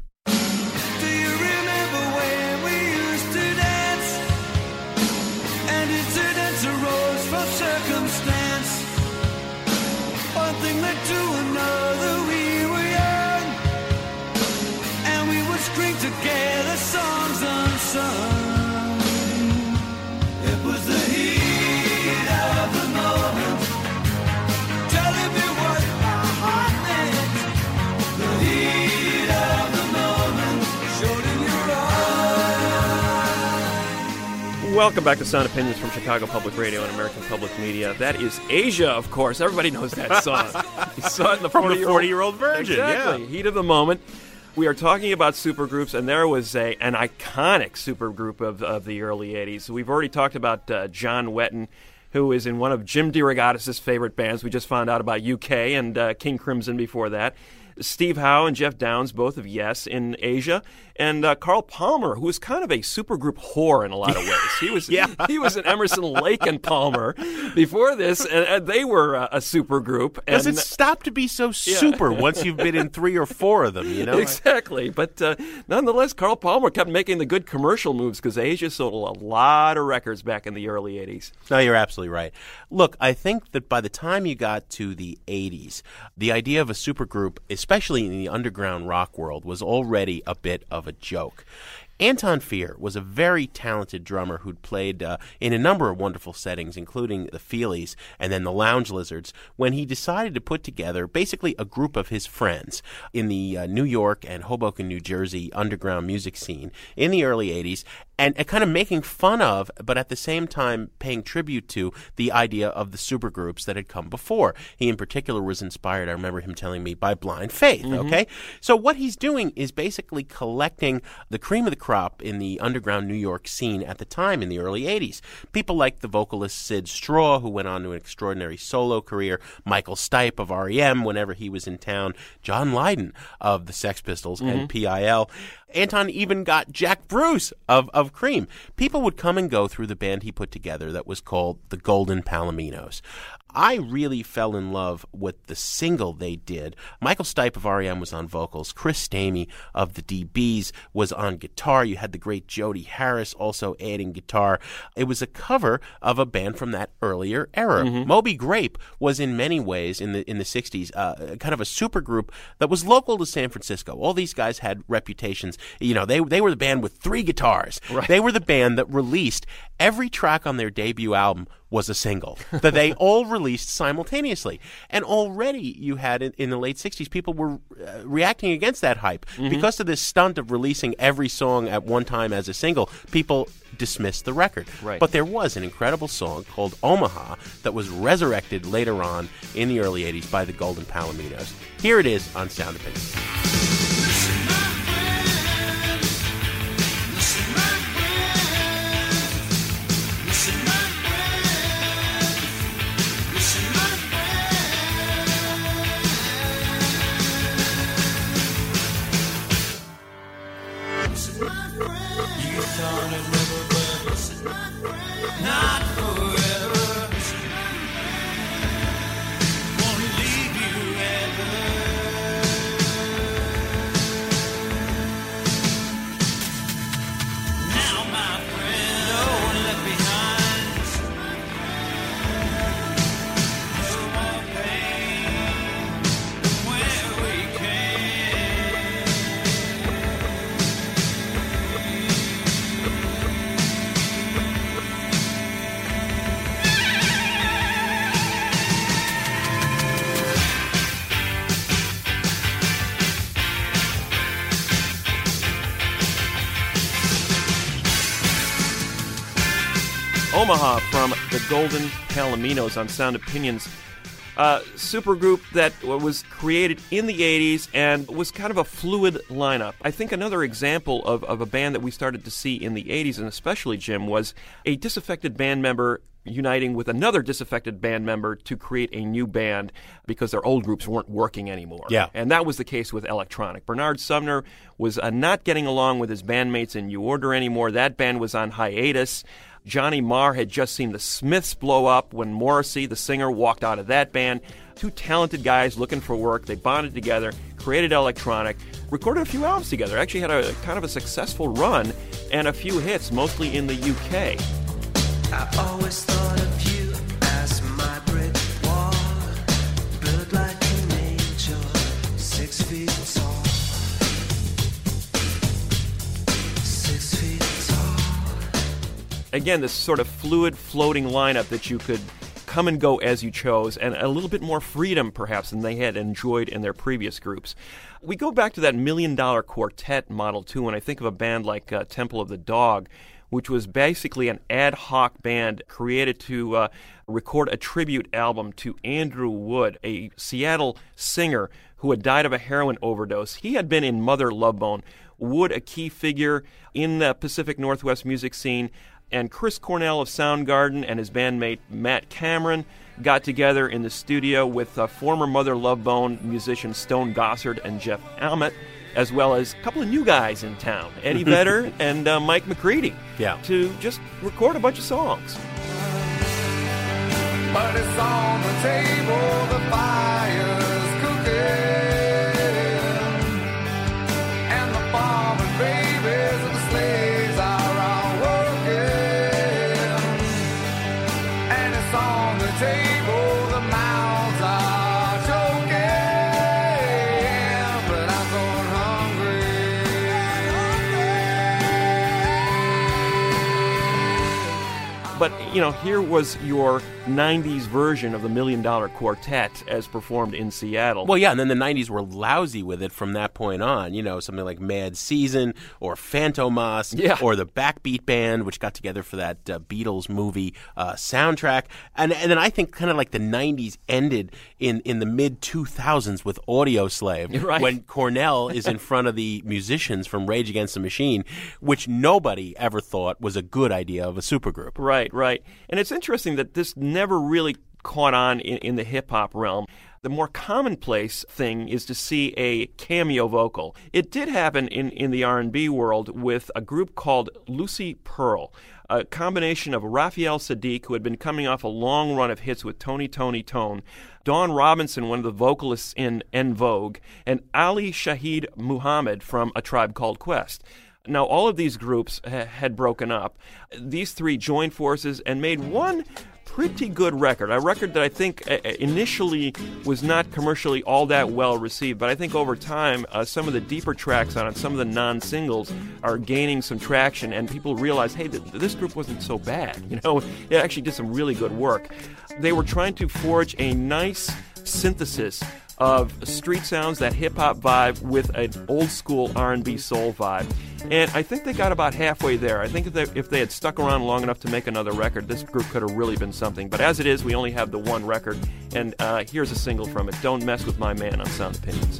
Welcome back to Sound Opinions from Chicago Public Radio and American Public Media. That is Asia, of course. Everybody knows that song. you saw it in the From the 40-year-old 40-year-old virgin, Exactly. yeah. Heat of the moment. We are talking about supergroups, and there was a an iconic supergroup of, of the early '80s. We've already talked about uh, John Wetton, who is in one of Jim DeRogatis' favorite bands. We just found out about UK and uh, King Crimson before that. Steve Howe and Geoff Downes, both of Yes in Asia, and uh, Carl Palmer, who was kind of a supergroup whore in a lot of ways. He was yeah. he was an Emerson Lake and Palmer before this, and, and they were uh, a supergroup. Does it stop to be so super once you've been in three or four of them, you know? Exactly. But uh, nonetheless, Carl Palmer kept making the good commercial moves because Asia sold a lot of records back in the early 80s. No, you're absolutely right. Look, I think that by the time you got to the 80s, the idea of a supergroup, especially in the underground rock world, was already a bit of a joke. Anton Fier was a very talented drummer who'd played uh, in a number of wonderful settings, including the Feelies and then the Lounge Lizards, when he decided to put together basically a group of his friends in the uh, New York and Hoboken, New Jersey underground music scene in the early 80s and, and kind of making fun of, but at the same time paying tribute to the idea of the supergroups that had come before. He, in particular, was inspired, I remember him telling me, by Blind Faith, Mhm. okay? So what he's doing is basically collecting the cream of the crop in the underground New York scene at the time in the early 80s. People like the vocalist Syd Straw, who went on to an extraordinary solo career, Michael Stipe of REM whenever he was in town, John Lydon of the Sex Pistols and Mhm. PIL. Anton even got Jack Bruce of, of Cream. People would come and go through the band he put together that was called the Golden Palominos. I really fell in love with the single they did. Michael Stipe of REM was on vocals. Chris Stamey of the DBs was on guitar. You had the great Jody Harris also adding guitar. It was a cover of a band from that earlier era. Moby Grape was in many ways in the in the 60s uh, kind of a supergroup that was local to San Francisco. All these guys had reputations. You know, they they were the band with three guitars. Right. They were the band that released every track on their debut album was a single that they all released simultaneously. And already you had in, in the late 60s people were uh, reacting against that hype Mhm. because of this stunt of releasing every song at one time as a single. People dismissed the record. Right. But there was an incredible song called Omaha that was resurrected later on in the early 80s by the Golden Palominos. Here it is on Sound Opinions. Golden Palominos on Sound Opinions. Uh, supergroup that was created in the 80s and was kind of a fluid lineup. I think another example of, of a band that we started to see in the 80s, and especially Jim, was a disaffected band member uniting with another disaffected band member to create a new band because their old groups weren't working anymore. Yeah. And that was the case with Electronic. Bernard Sumner was uh, not getting along with his bandmates in New Order anymore. That band was on hiatus. Johnny Marr had just seen the Smiths blow up when Morrissey, the singer, walked out of that band. Two talented guys looking for work. They bonded together, created Electronic, recorded a few albums together. Actually had a kind of a successful run and a few hits, mostly in the UK. Again, this sort of fluid, floating lineup that you could come and go as you chose, and a little bit more freedom, perhaps, than they had enjoyed in their previous groups. We go back to that million dollar quartet model, too, when I think of a band like uh, Temple of the Dog, which was basically an ad hoc band created to uh, record a tribute album to Andrew Wood, a Seattle singer who had died of a heroin overdose. He had been in Mother Love Bone. Wood, a key figure in the Pacific Northwest music scene, and Chris Cornell of Soundgarden and his bandmate Matt Cameron got together in the studio with uh, former Mother Love Bone musicians Stone Gossard and Jeff Ament, as well as a couple of new guys in town, Eddie Vedder and uh, Mike McCready, Yeah. to just record a bunch of songs. But it's on the table, the fire's But, you know, here was your 90s version of the Million Dollar Quartet as performed in Seattle. Well, yeah, and then the '90s were lousy with it from that point on. You know, something like Mad Season or Fantômas, Yeah. or the Backbeat Band, which got together for that uh, Beatles movie uh, soundtrack. And and then I think kind of like the '90s ended in in the mid 2000s with Audioslave, right. when Cornell is in front of the musicians from Rage Against the Machine, which nobody ever thought was a good idea of a supergroup. Right, right. And it's interesting that this never really caught on in, in the hip hop realm. The more commonplace thing is to see a cameo vocal. It did happen in, in the R&B world with a group called Lucy Pearl, a combination of Raphael Saadiq, who had been coming off a long run of hits with Tony Toni Toné, Dawn Robinson, one of the vocalists in En Vogue, and Ali Shaheed Muhammad from A Tribe Called Quest. Now, all of these groups ha- had broken up. These three joined forces and made one pretty good record. A record that I think uh, uh, initially was not commercially all that well received, but I think over time, uh, some of the deeper tracks on it, some of the non singles, are gaining some traction, and people realize, hey, th- this group wasn't so bad. You know, it actually did some really good work. They were trying to forge a nice synthesis of street sounds, that hip hop vibe with an old school R&B soul vibe. And I think they got about halfway there. I think if they, if they had stuck around long enough to make another record, this group could have really been something. But as it is, we only have the one record. And uh, here's a single from it Don't Mess with My Man on Sound Opinions.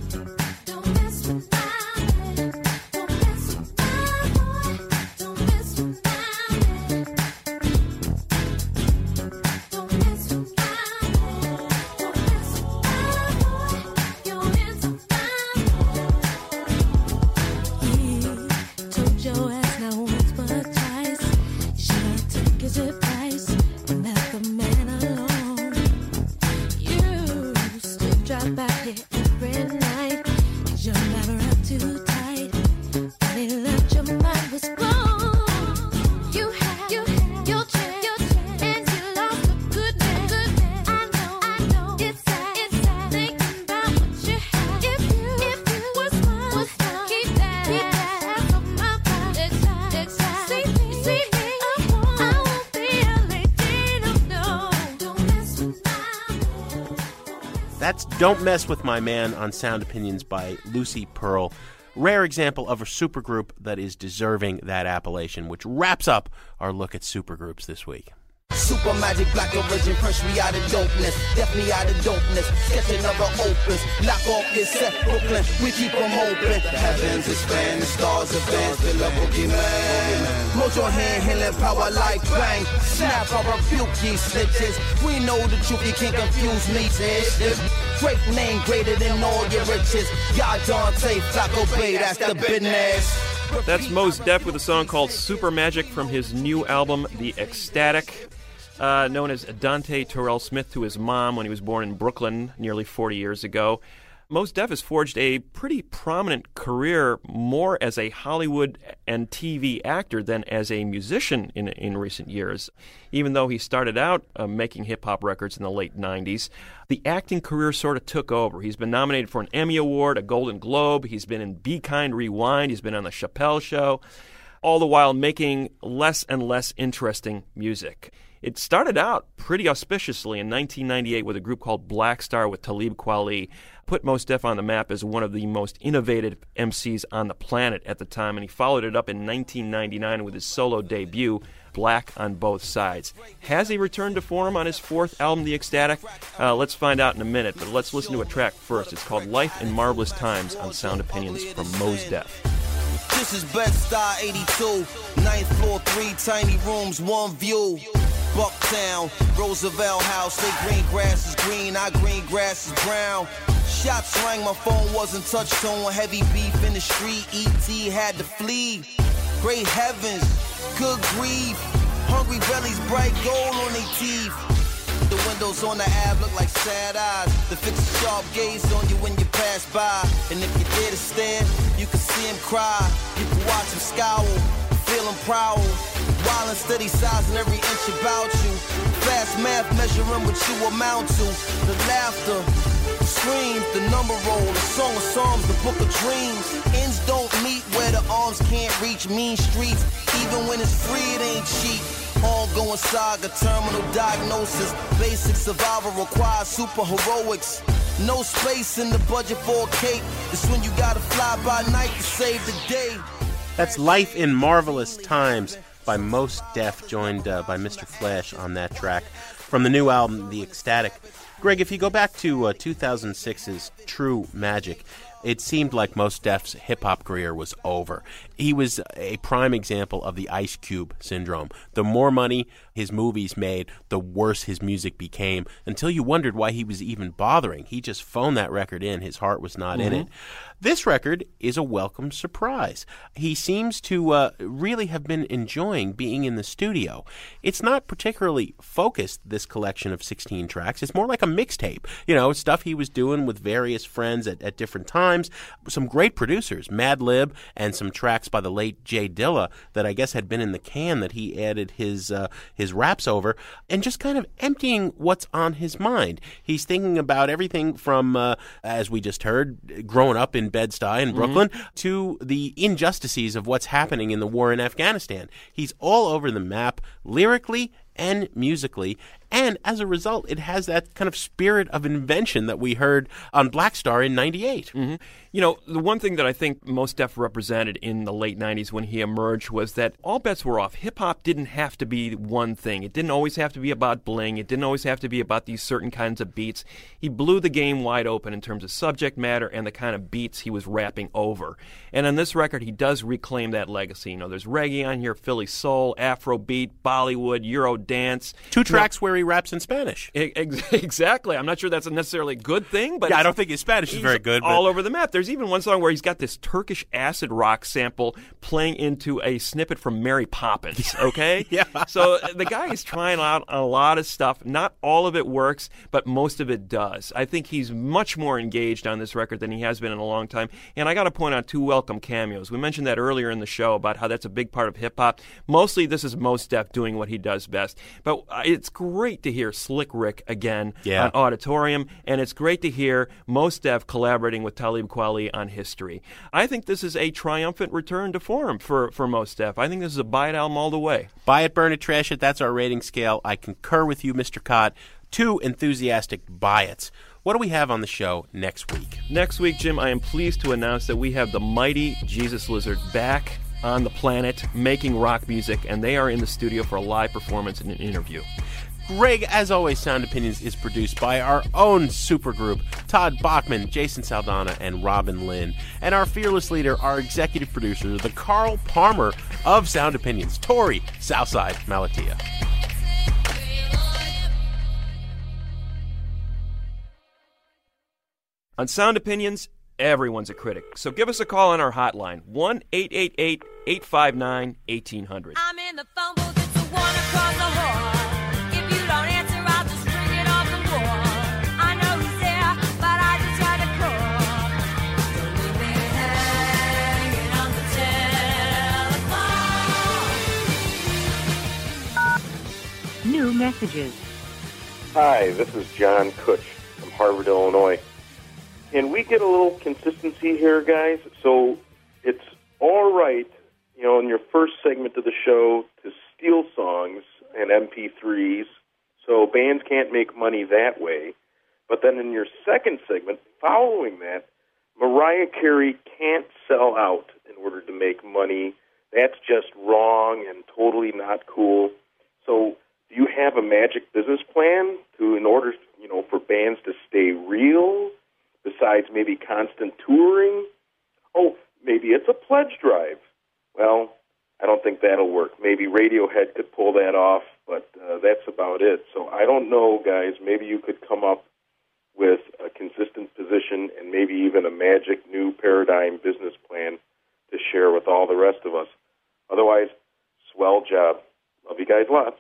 Don't Mess With My Man on Sound Opinions by Lucy Pearl. Rare example of a supergroup that is deserving that appellation, which wraps up our look at supergroups this week. Super magic, black origin, punch me out of dopeness, me out of dopeness, sketch another opus, knock off this set, Brooklyn, we keep them open. The heavens expand, the stars advance, the level be man. Mojo hand, healing power like bang, snap, I rebuke these snitches. We know the truth, you can't confuse me, bitch. Great name, greater than all your riches. Y'all Dante, Flacco Bay, that's the business. That's Mos Def with a song called Super Magic from his new album, The Ecstatic. Uh, known as Dante Terrell Smith to his mom when he was born in Brooklyn nearly 40 years ago. Mos Def has forged a pretty prominent career more as a Hollywood and TV actor than as a musician in, in recent years. Even though he started out uh, making hip hop records in the late 90s, the acting career sort of took over. He's been nominated for an Emmy Award, a Golden Globe, he's been in Be Kind Rewind, he's been on The Chappelle Show, all the while making less and less interesting music. It started out pretty auspiciously in 1998 with a group called Black Star with Talib Kweli. Put Mos Def on the map as one of the most innovative MCs on the planet at the time, and he followed it up in 1999 with his solo debut, Black on Both Sides. Has he returned to form on his fourth album, The Ecstatic? Uh, let's find out in a minute, but let's listen to a track first. It's called Life in Marvelous Times on Sound Opinions from Mos Def. This is Bed-Stuy 82, ninth floor, three tiny rooms, one view. Bucktown, Roosevelt House, they green grass is green, our green grass is brown. Shots rang, my phone wasn't touch tone, heavy beef in the street, ET had to flee. Great heavens, good grief, hungry bellies, bright gold on their teeth. The windows on the Ave look like sad eyes. The fix a sharp gaze on you when you pass by. And if you dare to stare, you can see him cry. You can watch him scowl, feel him prowl. Steady sizing every inch about you. Fast math measuring what you amount to. The laughter, screams, the number roll, the song of the book of dreams. Ends don't meet where the arms can't reach. Mean streets, even when it's free, it ain't cheap. Saga, terminal diagnosis. Basic survival requires super heroics. No space in the budget for a. It's when you gotta fly by night to save the day. That's Life in Marvelous Times by Mos Def, joined uh, by Mr. Flash on that track from the new album, The Ecstatic. Greg, if you go back to uh, 2006's True Magic, it seemed like Mos Def's hip hop career was over. He was a prime example of the Ice Cube syndrome. The more money his movies made, the worse his music became, until you wondered why he was even bothering. He just phoned that record in, his heart was not in Mhm. it. This record is a welcome surprise. He seems to uh, really have been enjoying being in the studio. It's not particularly focused, this collection of 16 tracks. It's more like a mixtape. You know, stuff he was doing with various friends at, at different times. Some great producers, Madlib, and some tracks by the late J Dilla that I guess had been in the can that he added his, uh, his raps over, and just kind of emptying what's on his mind. He's thinking about everything from, uh, as we just heard, growing up in Bed-Stuy in Mhm. Brooklyn, to the injustices of what's happening in the war in Afghanistan. He's all over the map, lyrically and musically, and as a result, it has that kind of spirit of invention that we heard on Black Star in '98. Mm-hmm. You know, the one thing that I think Mos Def represented in the late 90s when he emerged was that all bets were off. Hip hop didn't have to be one thing. It didn't always have to be about bling. It didn't always have to be about these certain kinds of beats. He blew the game wide open in terms of subject matter and the kind of beats he was rapping over. And on this record, he does reclaim that legacy. You know, there's reggae on here, Philly soul, Afro beat, Bollywood, Euro dance. Two tracks where he raps in Spanish. Exactly. I'm not sure that's a necessarily good thing, but Yeah, I don't think his Spanish is very good, but- All over the map. There's even one song where he's got this Turkish acid rock sample playing into a snippet from Mary Poppins. Okay. Yeah. So uh, the guy is trying out a lot of stuff. Not all of it works, but most of it does. I think he's much more engaged on this record than he has been in a long time. And I got to point out two welcome cameos. We mentioned that earlier in the show about how that's a big part of hip hop. Mostly, this is Mos Def doing what he does best. But uh, it's great to hear Slick Rick again Yeah. on Auditorium, and it's great to hear Mos Def collaborating with Talib Kweli on History. I think this is a triumphant return to form for, for Mos Def. I think this is a buy it album all the way. Buy it, burn it, trash it. That's our rating scale. I concur with you, Mr. Kot. Two enthusiastic buy its. What do we have on the show next week? Next week, Jim, I am pleased to announce that we have the mighty Jesus Lizard back on the planet making rock music, and they are in the studio for a live performance and an interview. Greg, as always, Sound Opinions is produced by our own supergroup, Todd Bachman, Jason Saldanha, and Robin Linn. And our fearless leader, our executive producer, the Carl Palmer of Sound Opinions, Torey Southside Malatia. On Sound Opinions, everyone's a critic. So give us a call on our hotline 1 888 859 1800. Messages. Hi, this is John Kutch from Harvard, Illinois. And we get a little consistency here, guys. So it's all right, you know, in your first segment of the show to steal songs and MP3s. So bands can't make money that way. But then in your second segment, following that, Mariah Carey can't sell out in order to make money. That's just wrong and totally not cool. So do you have a magic business plan to in order you know for bands to stay real besides maybe constant touring? Oh maybe it's a pledge drive. Well i don't think that'll work. Maybe radiohead could pull that off but uh, that's about it. So i don't know guys. Maybe you could come up with a consistent position and maybe even a magic new paradigm business plan to share with all the rest of us. Otherwise swell job. Love you guys lots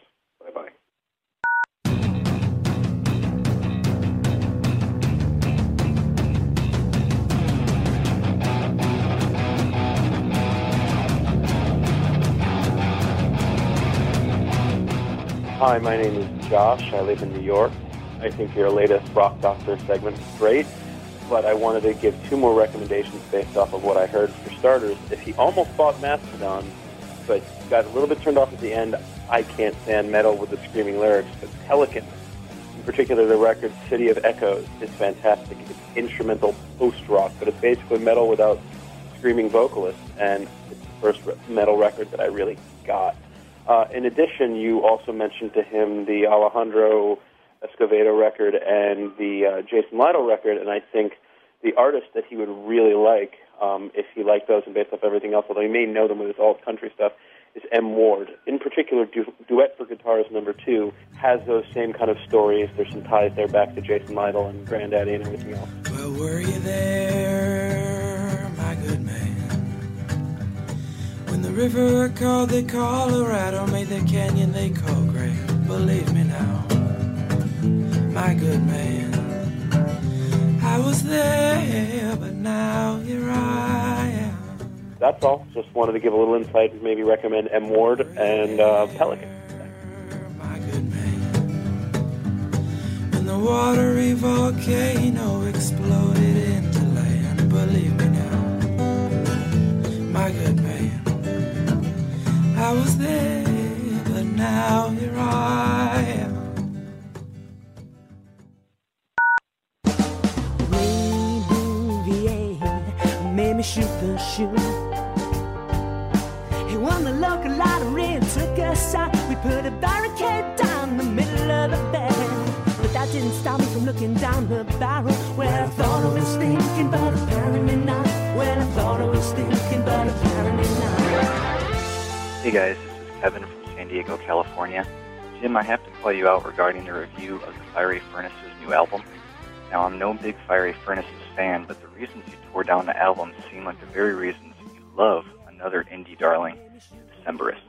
Hi, my name is Josh. I live in New York. I think your latest Rock Doctor segment is great, but I wanted to give two more recommendations based off of what I heard. For starters, if he almost bought Mastodon, but got a little bit turned off at the end, I can't stand metal with the screaming lyrics, but Pelican, in particular the record City of Echoes, is fantastic. It's instrumental post-rock, but it's basically metal without screaming vocalists, and it's the first metal record that I really got. Uh, in addition, you also mentioned to him the Alejandro Escovedo record and the uh, Jason Lytle record, and I think the artist that he would really like, um, if he liked those and based off everything else, although he may know them with his alt country stuff, is M. Ward. In particular, du- Duet for Guitars number two has those same kind of stories. There's some ties there back to Jason Lytle and Grandaddy and everything else. Well, were you there, the river called the Colorado, made the canyon they call great. Believe me now, my good man. I was there, but now here I am. That's all. Just wanted to give a little insight and maybe recommend M. Ward and uh, Pelican. When the watery volcano exploded into land, believe me now, my good man. I was there, but now here I am. Made me shoot the shoe. He won the local lottery took us out. We put a barricade down the middle of the bed. But that didn't stop me from looking down the barrel. I thought I was thinking, but apparently not. Well, I thought I was thinking, but apparently not. Hey guys, this is Kevin from San Diego, California. Jim, I have to call you out regarding the review of the Fiery Furnaces new album. Now, I'm no big Fiery Furnaces fan, but the reasons you tore down the album seem like the very reasons you love another indie darling, Decemberist.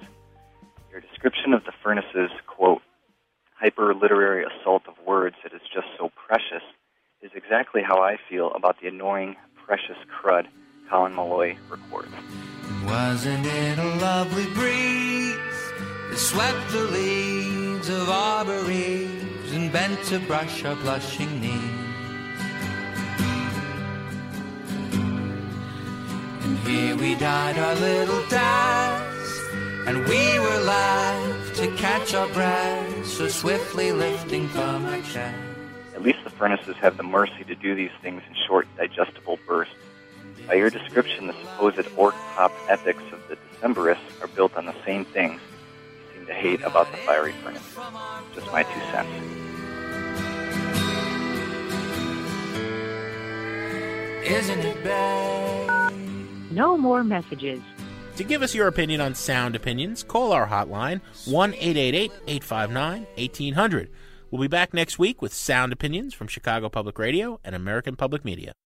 Your description of the Furnaces, quote, hyper literary assault of words that is just so precious, is exactly how I feel about the annoying, precious crud Colin Meloy records. Wasn't it a lovely breeze that swept the leaves of arbor eaves and bent to brush our blushing knees? And here we died our little dance, and we were live to catch our breath, so swiftly lifting from our chest. At least the Furnaces have the mercy to do these things in short, digestible bursts. By your description, the supposed orc pop epics of the Decemberists are built on the same things you seem to hate about the fiery furnace. Just my two cents. Isn't it bad? No more messages. To give us your opinion on sound opinions, call our hotline 1 888 859 1800. We'll be back next week with sound opinions from Chicago Public Radio and American Public Media.